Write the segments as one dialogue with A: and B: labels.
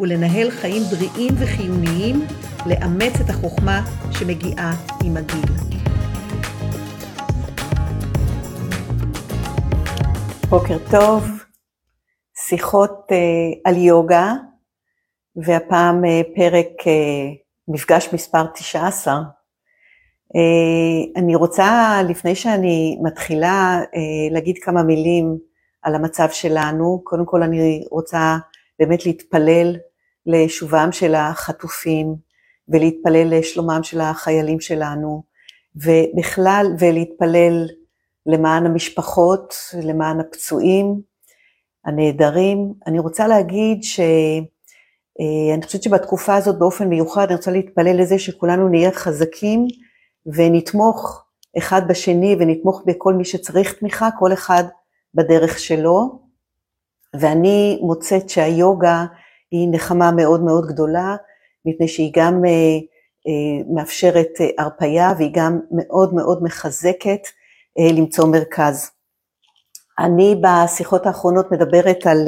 A: ולנהל חיים בריאים וחיוניים, לאמץ את החוכמה שמגיעה עם הגיל. בוקר טוב, שיחות uh, על יוגה, והפעם uh, פרק uh, מפגש מספר 19. Uh, אני רוצה, לפני שאני מתחילה, להגיד כמה מילים על המצב שלנו. קודם כל אני רוצה באמת להתפלל לשובם של החטופים ולהתפלל לשלומם של החיילים שלנו, ובכלל, ולהתפלל למען המשפחות, למען הפצועים, הנעדרים. אני רוצה להגיד שאני אה, חושבת שבתקופה הזאת באופן מיוחד אני רוצה להתפלל לזה שכולנו נהיה חזקים ונתמוך אחד בשני ונתמוך בכל מי שצריך תמיכה, כל אחד בדרך שלו. ואני מוצאת שהיוגה היא נחמה מאוד מאוד גדולה, מפני שהיא גם אה, אה, מאפשרת אה, הרפייה והיא גם מאוד מאוד מחזקת למצוא מרכז. אני בשיחות האחרונות מדברת על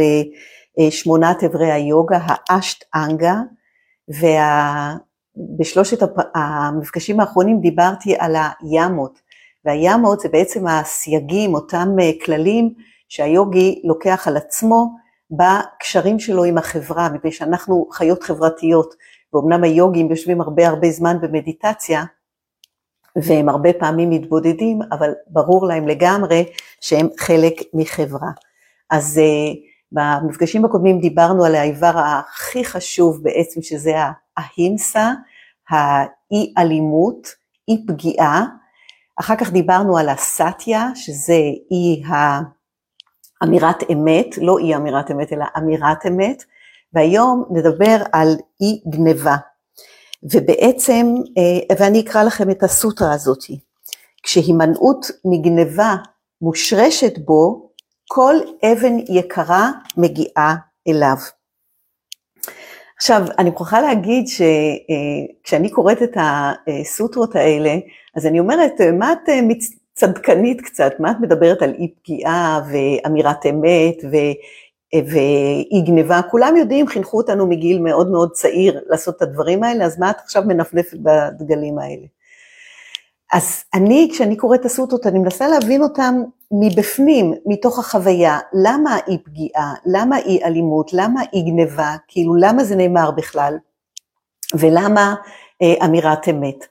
A: שמונת אברי היוגה, האשט אנגה, ובשלושת המפגשים האחרונים דיברתי על הימות, והימות זה בעצם הסייגים, אותם כללים שהיוגי לוקח על עצמו בקשרים שלו עם החברה, מפני שאנחנו חיות חברתיות, ואומנם היוגים יושבים הרבה הרבה זמן במדיטציה, והם הרבה פעמים מתבודדים, אבל ברור להם לגמרי שהם חלק מחברה. אז uh, במפגשים הקודמים דיברנו על האיבר הכי חשוב בעצם, שזה ההימסה, האי אלימות, אי פגיעה, אחר כך דיברנו על הסטיה, שזה אי ה... אמירת אמת, לא אי אמירת אמת, אלא אמירת אמת, והיום נדבר על אי גניבה. ובעצם, אה, ואני אקרא לכם את הסוטרה הזאת, כשהימנעות מגניבה מושרשת בו, כל אבן יקרה מגיעה אליו. עכשיו, אני מוכרחה להגיד שכשאני אה, קוראת את הסוטרות האלה, אז אני אומרת, מה את צדקנית קצת, מה את מדברת על אי פגיעה ואמירת אמת ו, ואי גניבה, כולם יודעים, חינכו אותנו מגיל מאוד מאוד צעיר לעשות את הדברים האלה, אז מה את עכשיו מנפנפת בדגלים האלה? אז אני, כשאני קוראת את הסוטות, אני מנסה להבין אותם מבפנים, מתוך החוויה, למה אי פגיעה, למה אי אלימות, למה אי גניבה, כאילו למה זה נאמר בכלל, ולמה אה, אמירת אמת.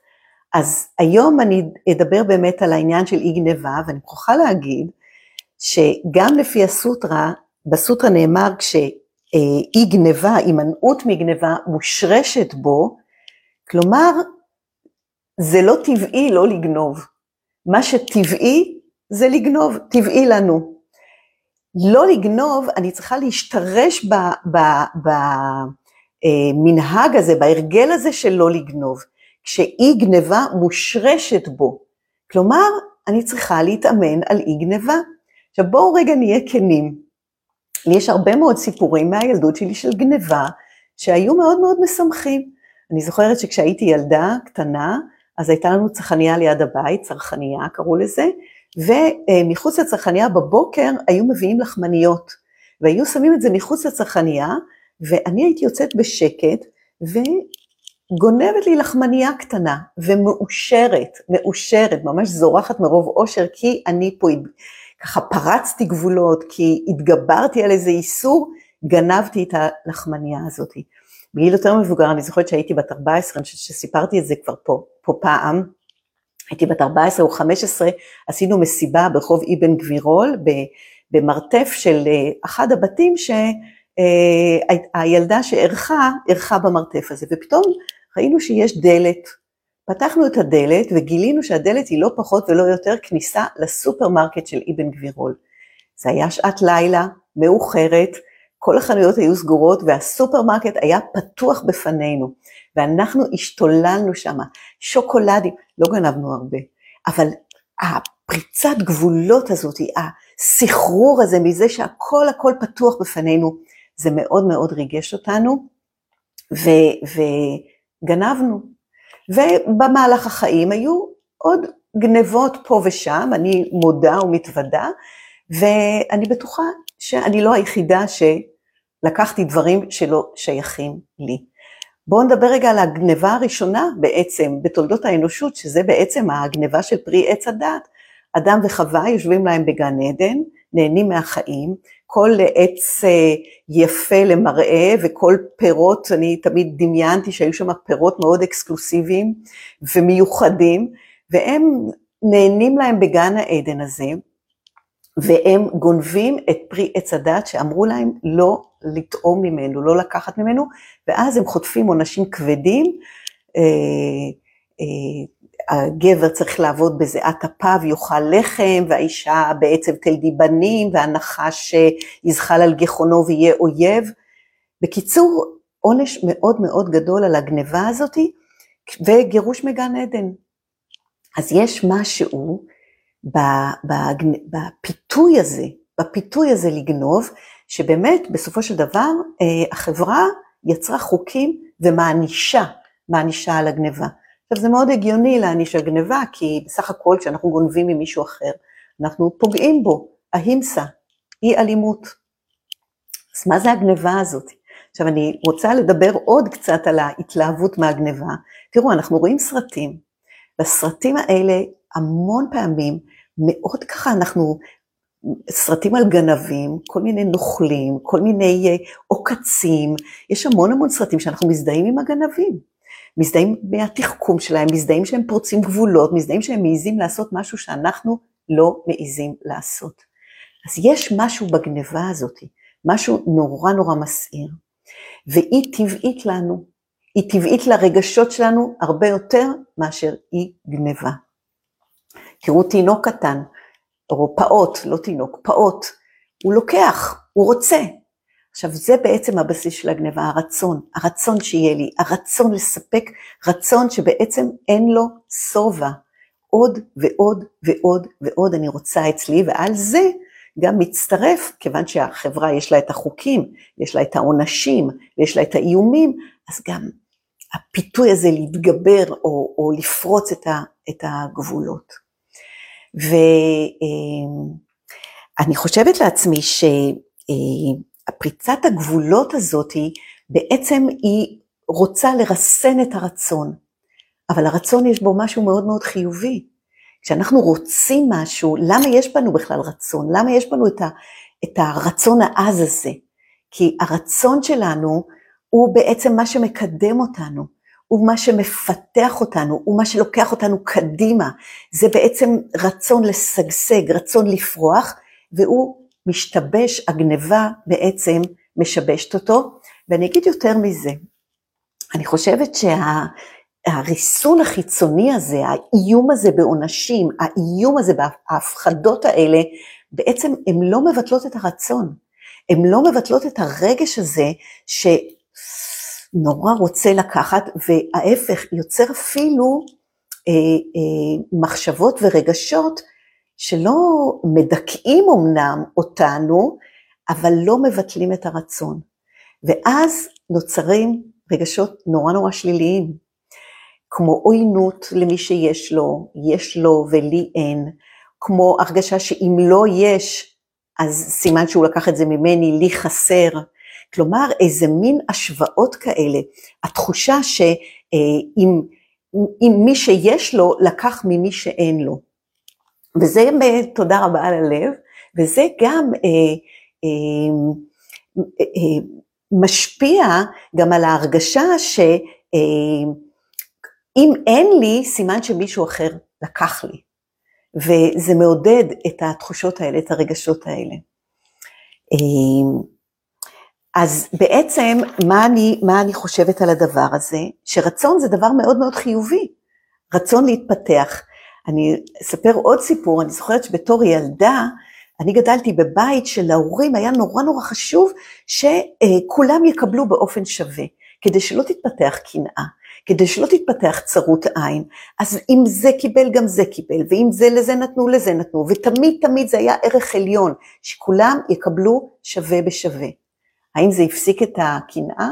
A: אז היום אני אדבר באמת על העניין של אי גניבה, ואני מוכרחה להגיד שגם לפי הסוטרה, בסוטרה נאמר כשאי גניבה, הימנעות מגניבה מושרשת בו, כלומר זה לא טבעי לא לגנוב. מה שטבעי זה לגנוב, טבעי לנו. לא לגנוב, אני צריכה להשתרש במנהג הזה, בהרגל הזה של לא לגנוב. כשאי גניבה מושרשת בו. כלומר, אני צריכה להתאמן על אי גניבה. עכשיו בואו רגע נהיה כנים. לי יש הרבה מאוד סיפורים מהילדות שלי של גניבה, שהיו מאוד מאוד משמחים. אני זוכרת שכשהייתי ילדה קטנה, אז הייתה לנו צרכניה ליד הבית, צרכניה קראו לזה, ומחוץ לצרכניה בבוקר היו מביאים לחמניות, והיו שמים את זה מחוץ לצרכניה, ואני הייתי יוצאת בשקט, גונבת לי לחמניה קטנה ומאושרת, מאושרת, ממש זורחת מרוב אושר, כי אני פה ככה פרצתי גבולות, כי התגברתי על איזה איסור, גנבתי את הלחמניה הזאת. בגיל יותר מבוגר, אני זוכרת שהייתי בת 14, אני חושבת שסיפרתי את זה כבר פה, פה פעם, הייתי בת 14 או 15, עשינו מסיבה ברחוב אבן גבירול, במרתף של אה, אחד הבתים שהילדה אה, שאירחה, אירחה במרתף הזה, ופתאום ראינו שיש דלת. פתחנו את הדלת וגילינו שהדלת היא לא פחות ולא יותר כניסה לסופרמרקט של אבן גבירול. זה היה שעת לילה, מאוחרת, כל החנויות היו סגורות והסופרמרקט היה פתוח בפנינו, ואנחנו השתוללנו שם, שוקולדים, לא גנבנו הרבה, אבל הפריצת גבולות הזאת, הסחרור הזה מזה שהכל הכל פתוח בפנינו, זה מאוד מאוד ריגש אותנו, ו, וגנבנו. ובמהלך החיים היו עוד גנבות פה ושם, אני מודה ומתוודה, ואני בטוחה שאני לא היחידה שלקחתי דברים שלא שייכים לי. בואו נדבר רגע על הגניבה הראשונה בעצם בתולדות האנושות, שזה בעצם הגניבה של פרי עץ הדת. אדם וחווה יושבים להם בגן עדן, נהנים מהחיים, כל עץ אה, יפה למראה וכל פירות, אני תמיד דמיינתי שהיו שם פירות מאוד אקסקלוסיביים ומיוחדים, והם נהנים להם בגן העדן הזה, והם גונבים את פרי עץ הדת שאמרו להם לא לטעום ממנו, לא לקחת ממנו, ואז הם חוטפים עונשים כבדים, אה, אה, הגבר צריך לעבוד בזיעת אפיו, יאכל לחם, והאישה בעצם תלדי בנים, והנחש יזחל על גחונו ויהיה אויב. בקיצור, עונש מאוד מאוד גדול על הגניבה הזאתי, וגירוש מגן עדן. אז יש משהו בפיתוי הזה, בפיתוי הזה לגנוב, שבאמת בסופו של דבר אה, החברה יצרה חוקים ומענישה, מענישה על הגניבה. עכשיו זה מאוד הגיוני להעניש על גניבה, כי בסך הכל כשאנחנו גונבים ממישהו אחר, אנחנו פוגעים בו, ההימסה, אי אלימות. אז מה זה הגניבה הזאת? עכשיו אני רוצה לדבר עוד קצת על ההתלהבות מהגניבה. תראו, אנחנו רואים סרטים, בסרטים האלה המון פעמים מאוד ככה אנחנו, סרטים על גנבים, כל מיני נוכלים, כל מיני אה, עוקצים, יש המון המון סרטים שאנחנו מזדהים עם הגנבים. מזדהים מהתחכום שלהם, מזדהים שהם פורצים גבולות, מזדהים שהם מעיזים לעשות משהו שאנחנו לא מעיזים לעשות. אז יש משהו בגניבה הזאת, משהו נורא נורא מסעיר, והיא טבעית לנו, היא טבעית לרגשות שלנו הרבה יותר מאשר היא גניבה. תראו תינוק קטן, או פעוט, לא תינוק, פעוט, הוא לוקח, הוא רוצה. עכשיו זה בעצם הבסיס של הגניבה, הרצון, הרצון שיהיה לי, הרצון לספק, רצון שבעצם אין לו שובע. עוד ועוד ועוד ועוד אני רוצה אצלי, ועל זה גם מצטרף, כיוון שהחברה יש לה את החוקים, יש לה את העונשים, ויש לה את האיומים, אז גם הפיתוי הזה להתגבר או, או לפרוץ את, ה, את הגבולות. ואני חושבת לעצמי שהפריצת הגבולות הזאת בעצם היא רוצה לרסן את הרצון, אבל הרצון יש בו משהו מאוד מאוד חיובי. כשאנחנו רוצים משהו, למה יש בנו בכלל רצון? למה יש בנו את, ה, את הרצון העז הזה? כי הרצון שלנו הוא בעצם מה שמקדם אותנו. הוא מה שמפתח אותנו, הוא מה שלוקח אותנו קדימה. זה בעצם רצון לשגשג, רצון לפרוח, והוא משתבש, הגניבה בעצם משבשת אותו. ואני אגיד יותר מזה, אני חושבת שהריסון החיצוני הזה, האיום הזה בעונשים, האיום הזה בהפחדות האלה, בעצם הן לא מבטלות את הרצון. הן לא מבטלות את הרגש הזה ש... נורא רוצה לקחת, וההפך, יוצר אפילו אה, אה, מחשבות ורגשות שלא מדכאים אמנם אותנו, אבל לא מבטלים את הרצון. ואז נוצרים רגשות נורא נורא שליליים, כמו עוינות למי שיש לו, יש לו ולי אין, כמו הרגשה שאם לא יש, אז סימן שהוא לקח את זה ממני, לי חסר, כלומר, איזה מין השוואות כאלה. התחושה שאם אם מי שיש לו, לקח ממי שאין לו. וזה, תודה רבה על הלב, וזה גם אה, אה, אה, משפיע גם על ההרגשה שאם אה, אין לי, סימן שמישהו אחר לקח לי. וזה מעודד את התחושות האלה, את הרגשות האלה. אה, אז בעצם, מה אני, מה אני חושבת על הדבר הזה? שרצון זה דבר מאוד מאוד חיובי, רצון להתפתח. אני אספר עוד סיפור, אני זוכרת שבתור ילדה, אני גדלתי בבית שלהורים היה נורא נורא חשוב שכולם יקבלו באופן שווה, כדי שלא תתפתח קנאה, כדי שלא תתפתח צרות עין. אז אם זה קיבל, גם זה קיבל, ואם זה לזה נתנו, לזה נתנו, ותמיד תמיד זה היה ערך עליון, שכולם יקבלו שווה בשווה. האם זה הפסיק את הקנאה?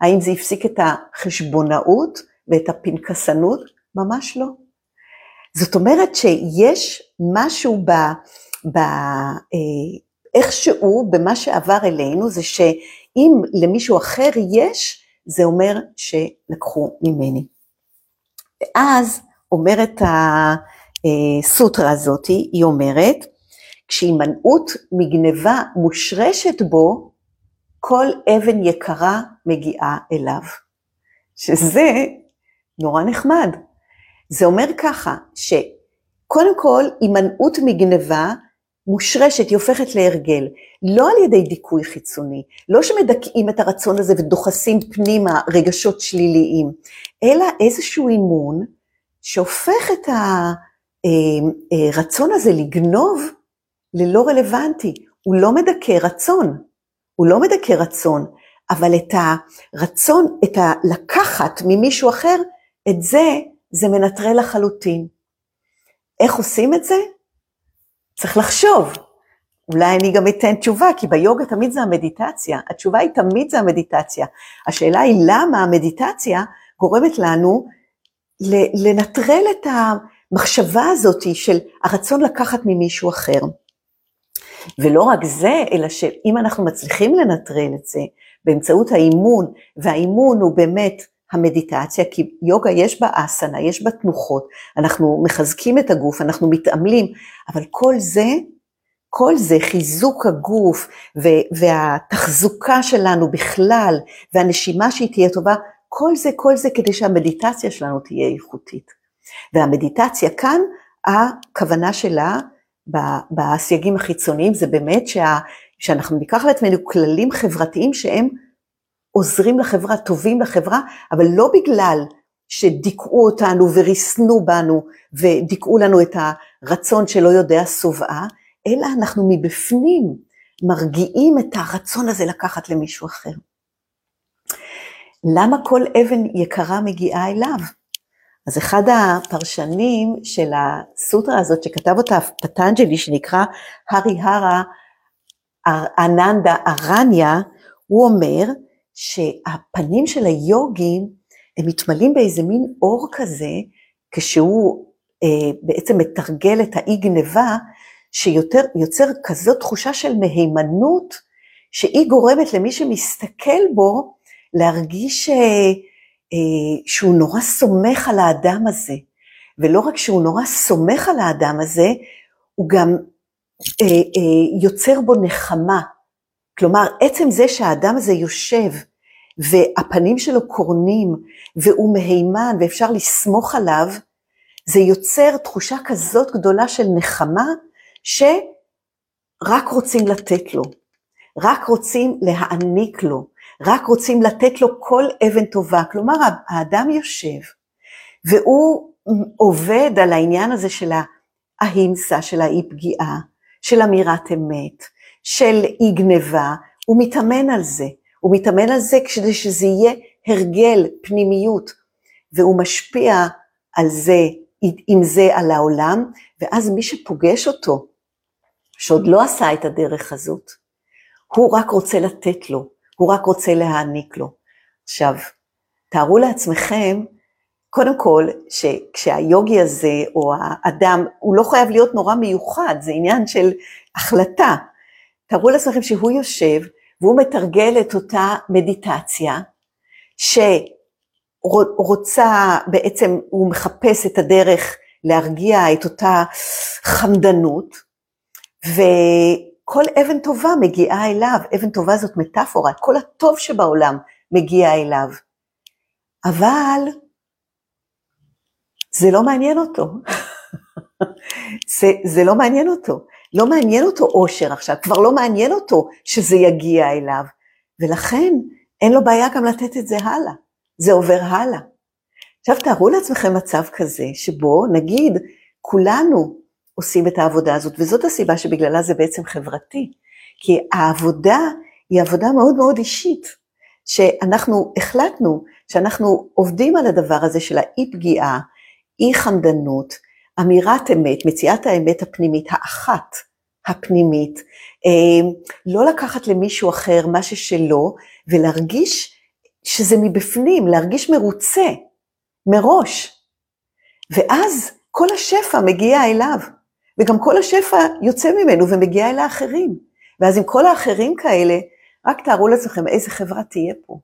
A: האם זה הפסיק את החשבונאות ואת הפנקסנות? ממש לא. זאת אומרת שיש משהו ב... ב אה, איכשהו במה שעבר אלינו, זה שאם למישהו אחר יש, זה אומר שלקחו ממני. ואז אומרת הסוטרה הזאת, היא אומרת, כשהימנעות מגניבה מושרשת בו, כל אבן יקרה מגיעה אליו. שזה נורא נחמד. זה אומר ככה, שקודם כל הימנעות מגניבה מושרשת, היא הופכת להרגל, לא על ידי דיכוי חיצוני, לא שמדכאים את הרצון הזה ודוחסים פנימה רגשות שליליים, אלא איזשהו אימון שהופך את הרצון אה, אה, הזה לגנוב ללא רלוונטי. הוא לא מדכא רצון, הוא לא מדכא רצון, אבל את הרצון, את הלקחת ממישהו אחר, את זה, זה מנטרל לחלוטין. איך עושים את זה? צריך לחשוב. אולי אני גם אתן תשובה, כי ביוגה תמיד זה המדיטציה. התשובה היא תמיד זה המדיטציה. השאלה היא למה המדיטציה גורמת לנו לנטרל את המחשבה הזאת של הרצון לקחת ממישהו אחר. ולא רק זה, אלא שאם אנחנו מצליחים לנטרל את זה באמצעות האימון, והאימון הוא באמת המדיטציה, כי יוגה יש בה אסנה, יש בה תנוחות, אנחנו מחזקים את הגוף, אנחנו מתעמלים, אבל כל זה, כל זה, חיזוק הגוף והתחזוקה שלנו בכלל, והנשימה שהיא תהיה טובה, כל זה, כל זה כדי שהמדיטציה שלנו תהיה איכותית. והמדיטציה כאן, הכוונה שלה בסייגים החיצוניים זה באמת שה, שאנחנו ניקח על עצמנו כללים חברתיים שהם עוזרים לחברה, טובים לחברה, אבל לא בגלל שדיכאו אותנו וריסנו בנו ודיכאו לנו את הרצון שלא יודע שובעה, אלא אנחנו מבפנים מרגיעים את הרצון הזה לקחת למישהו אחר. למה כל אבן יקרה מגיעה אליו? אז אחד הפרשנים של הסוטרה הזאת שכתב אותה פטנג'לי שנקרא הארי הרה אננדה ארניה, הוא אומר שהפנים של היוגים הם מתמלאים באיזה מין אור כזה, כשהוא אה, בעצם מתרגל את האי גניבה, שיוצר כזאת תחושה של מהימנות, שהיא גורמת למי שמסתכל בו להרגיש אה, אה, שהוא נורא סומך על האדם הזה. ולא רק שהוא נורא סומך על האדם הזה, הוא גם אה, אה, יוצר בו נחמה. כלומר, עצם זה שהאדם הזה יושב והפנים שלו קורנים והוא מהימן ואפשר לסמוך עליו, זה יוצר תחושה כזאת גדולה של נחמה שרק רוצים לתת לו, רק רוצים להעניק לו, רק רוצים לתת לו כל אבן טובה. כלומר, האדם יושב והוא עובד על העניין הזה של ההימסה, של האי פגיעה, של אמירת אמת, של אי גניבה, הוא מתאמן על זה. הוא מתאמן על זה כדי שזה יהיה הרגל, פנימיות, והוא משפיע על זה, עם זה על העולם, ואז מי שפוגש אותו, שעוד לא עשה את הדרך הזאת, הוא רק רוצה לתת לו, הוא רק רוצה להעניק לו. עכשיו, תארו לעצמכם, קודם כל, שכשהיוגי הזה, או האדם, הוא לא חייב להיות נורא מיוחד, זה עניין של החלטה. תארו לעצמכם שהוא יושב, והוא מתרגל את אותה מדיטציה, שרוצה, בעצם הוא מחפש את הדרך להרגיע את אותה חמדנות, וכל אבן טובה מגיעה אליו, אבן טובה זאת מטאפורה, כל הטוב שבעולם מגיע אליו. אבל זה לא מעניין אותו. זה, זה לא מעניין אותו. לא מעניין אותו אושר עכשיו, כבר לא מעניין אותו שזה יגיע אליו, ולכן אין לו בעיה גם לתת את זה הלאה, זה עובר הלאה. עכשיו תארו לעצמכם מצב כזה, שבו נגיד כולנו עושים את העבודה הזאת, וזאת הסיבה שבגללה זה בעצם חברתי, כי העבודה היא עבודה מאוד מאוד אישית, שאנחנו החלטנו שאנחנו עובדים על הדבר הזה של האי פגיעה, אי חמדנות, אמירת אמת, מציאת האמת הפנימית, האחת הפנימית, אה, לא לקחת למישהו אחר מה ששלו, ולהרגיש שזה מבפנים, להרגיש מרוצה, מראש. ואז כל השפע מגיע אליו, וגם כל השפע יוצא ממנו ומגיע אל האחרים. ואז עם כל האחרים כאלה, רק תארו לעצמכם איזה חברה תהיה פה.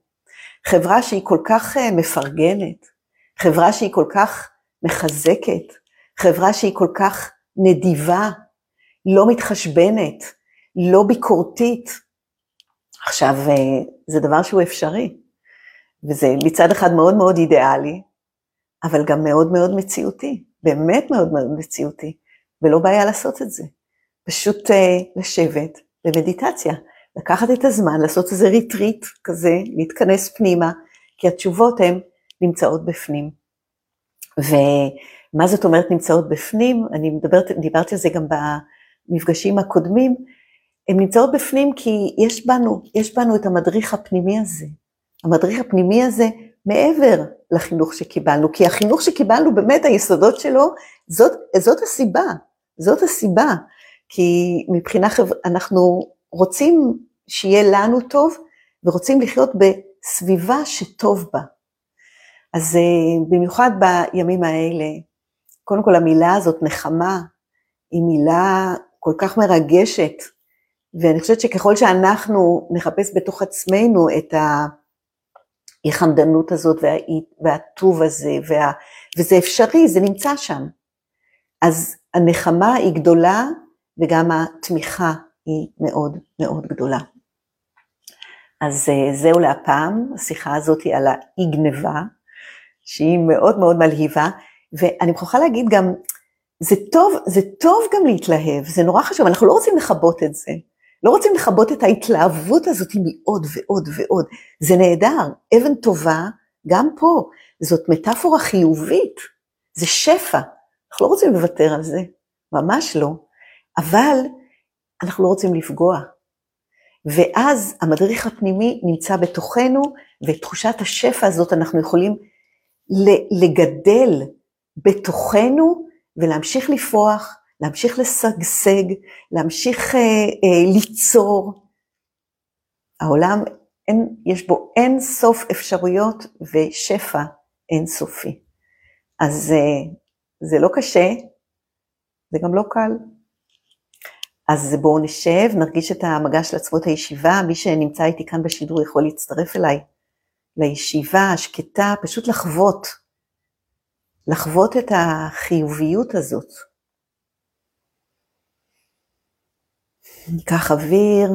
A: חברה שהיא כל כך אה, מפרגנת, חברה שהיא כל כך מחזקת, חברה שהיא כל כך נדיבה, לא מתחשבנת, לא ביקורתית. עכשיו, אה, זה דבר שהוא אפשרי, וזה מצד אחד מאוד מאוד אידיאלי, אבל גם מאוד מאוד מציאותי, באמת מאוד מאוד מציאותי, ולא בעיה לעשות את זה. פשוט uh, לשבת במדיטציה, לקחת את הזמן, לעשות איזה ריטריט כזה, להתכנס פנימה, כי התשובות הן נמצאות בפנים. ומה זאת אומרת נמצאות בפנים? אני מדברת, דיברתי על זה גם במפגשים הקודמים, הן נמצאות בפנים כי יש בנו, יש בנו את המדריך הפנימי הזה. המדריך הפנימי הזה מעבר לחינוך שקיבלנו, כי החינוך שקיבלנו באמת היסודות שלו, זאת, זאת הסיבה, זאת הסיבה, כי מבחינה חברה, אנחנו רוצים שיהיה לנו טוב ורוצים לחיות בסביבה שטוב בה. אז אה, במיוחד בימים האלה, קודם כל המילה הזאת, נחמה, היא מילה כל כך מרגשת, ואני חושבת שככל שאנחנו נחפש בתוך עצמנו את האי-חמדנות הזאת והטוב הזה, וה, וזה אפשרי, זה נמצא שם. אז הנחמה היא גדולה וגם התמיכה היא מאוד מאוד גדולה. אז אה, זהו להפעם, השיחה הזאת היא על האי-גניבה, שהיא מאוד מאוד מלהיבה, ואני מוכרחה להגיד גם, זה טוב, זה טוב גם להתלהב, זה נורא חשוב, אנחנו לא רוצים לכבות את זה. לא רוצים לכבות את ההתלהבות הזאת מעוד ועוד ועוד. זה נהדר, אבן טובה, גם פה. זאת מטאפורה חיובית, זה שפע. אנחנו לא רוצים לוותר על זה, ממש לא. אבל אנחנו לא רוצים לפגוע. ואז המדריך הפנימי נמצא בתוכנו, ואת תחושת השפע הזאת אנחנו יכולים לגדל בתוכנו ולהמשיך לפרוח, להמשיך לשגשג, להמשיך אה, אה, ליצור. העולם, אין, יש בו אין סוף אפשרויות ושפע אין סופי. אז אה, זה לא קשה, זה גם לא קל. אז בואו נשב, נרגיש את המגע של עצמות הישיבה, מי שנמצא איתי כאן בשידור יכול להצטרף אליי לישיבה השקטה, פשוט לחוות, לחוות את החיוביות הזאת. ניקח אוויר,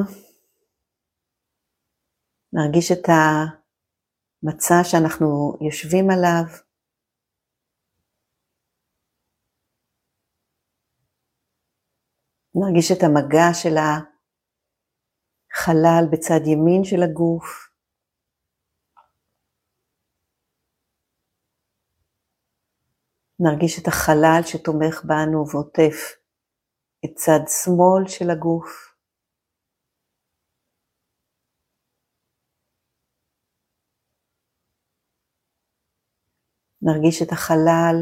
A: נרגיש את המצע שאנחנו יושבים עליו. נרגיש את המגע של החלל בצד ימין של הגוף. נרגיש את החלל שתומך בנו ועוטף את צד שמאל של הגוף. נרגיש את החלל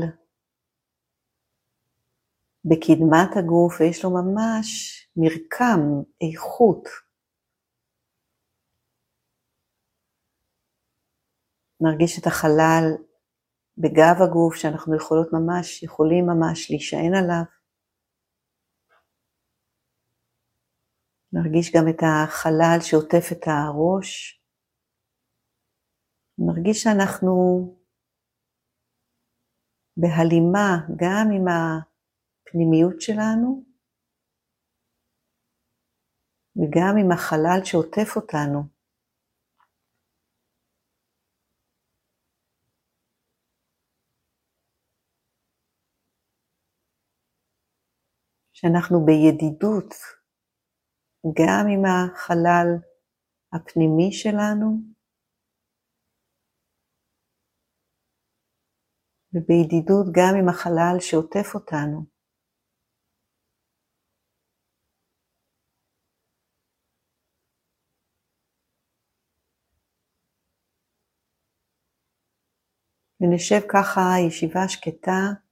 A: בקדמת הגוף ויש לו ממש מרקם, איכות. נרגיש את החלל בגב הגוף שאנחנו יכולות ממש, יכולים ממש להישען עליו. נרגיש גם את החלל שעוטף את הראש. נרגיש שאנחנו בהלימה גם עם הפנימיות שלנו וגם עם החלל שעוטף אותנו. שאנחנו בידידות גם עם החלל הפנימי שלנו ובידידות גם עם החלל שעוטף אותנו. ונשב ככה ישיבה שקטה,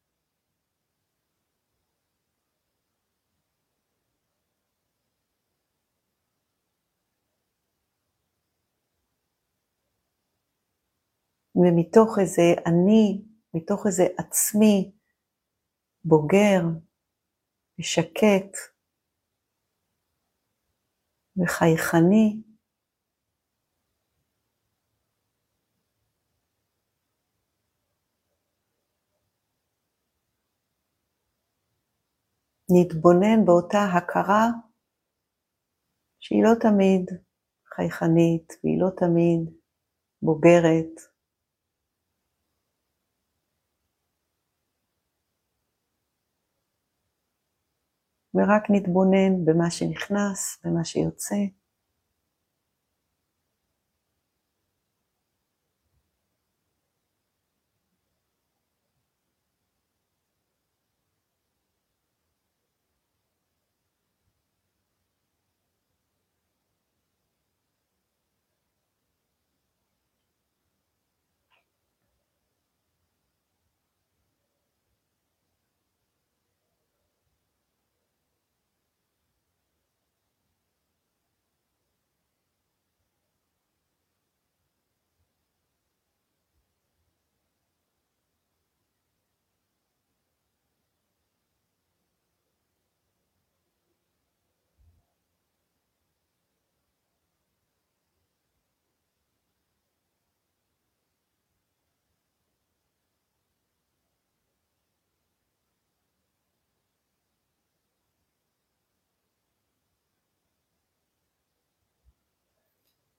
A: ומתוך איזה אני, מתוך איזה עצמי בוגר ושקט וחייכני, נתבונן באותה הכרה שהיא לא תמיד חייכנית והיא לא תמיד בוגרת. ורק נתבונן במה שנכנס, במה שיוצא.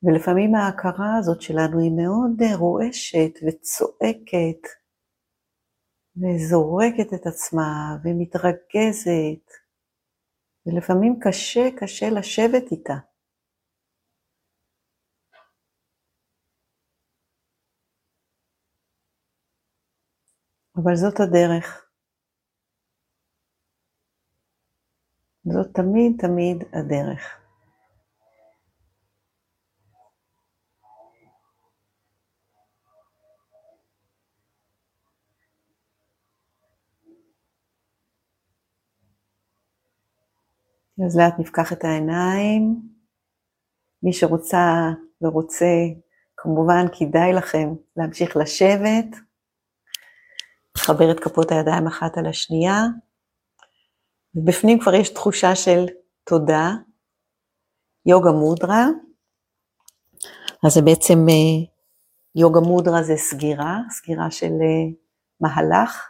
A: ולפעמים ההכרה הזאת שלנו היא מאוד אה, רועשת וצועקת וזורקת את עצמה ומתרגזת, ולפעמים קשה קשה לשבת איתה. אבל זאת הדרך. זאת תמיד תמיד הדרך. אז לאט נפקח את העיניים. מי שרוצה ורוצה, כמובן כדאי לכם להמשיך לשבת, לחבר את כפות הידיים אחת על השנייה, ובפנים כבר יש תחושה של תודה, יוגה מודרה, אז זה בעצם, אה, יוגה מודרה זה סגירה, סגירה של אה, מהלך,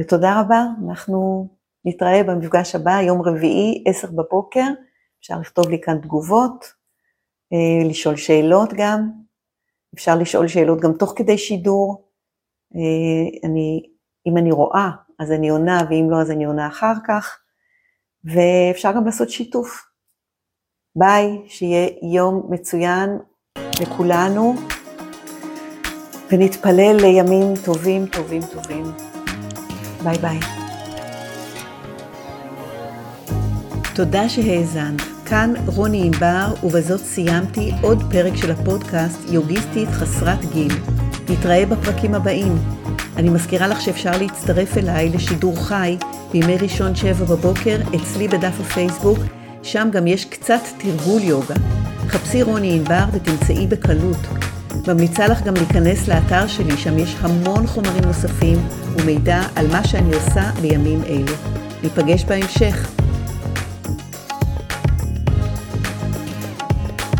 A: ותודה רבה, אנחנו נתראה במפגש הבא, יום רביעי, עשר בבוקר, אפשר לכתוב לי כאן תגובות, אה, לשאול שאלות גם, אפשר לשאול שאלות גם תוך כדי שידור. אה, אני, אם אני רואה, אז אני עונה, ואם לא, אז אני עונה אחר כך, ואפשר גם לעשות שיתוף. ביי, שיהיה יום מצוין לכולנו, ונתפלל לימים טובים, טובים, טובים. ביי ביי. תודה שהאזנת. כאן רוני ענבר, ובזאת סיימתי עוד פרק של הפודקאסט יוגיסטית חסרת גיל. נתראה בפרקים הבאים. אני מזכירה לך שאפשר להצטרף אליי לשידור חי בימי ראשון שבע בבוקר אצלי בדף הפייסבוק, שם גם יש קצת תרגול יוגה. חפשי רוני ענבר ותמצאי בקלות. ממליצה לך גם להיכנס לאתר שלי, שם יש המון חומרים נוספים ומידע על מה שאני עושה בימים אלו. ניפגש בהמשך.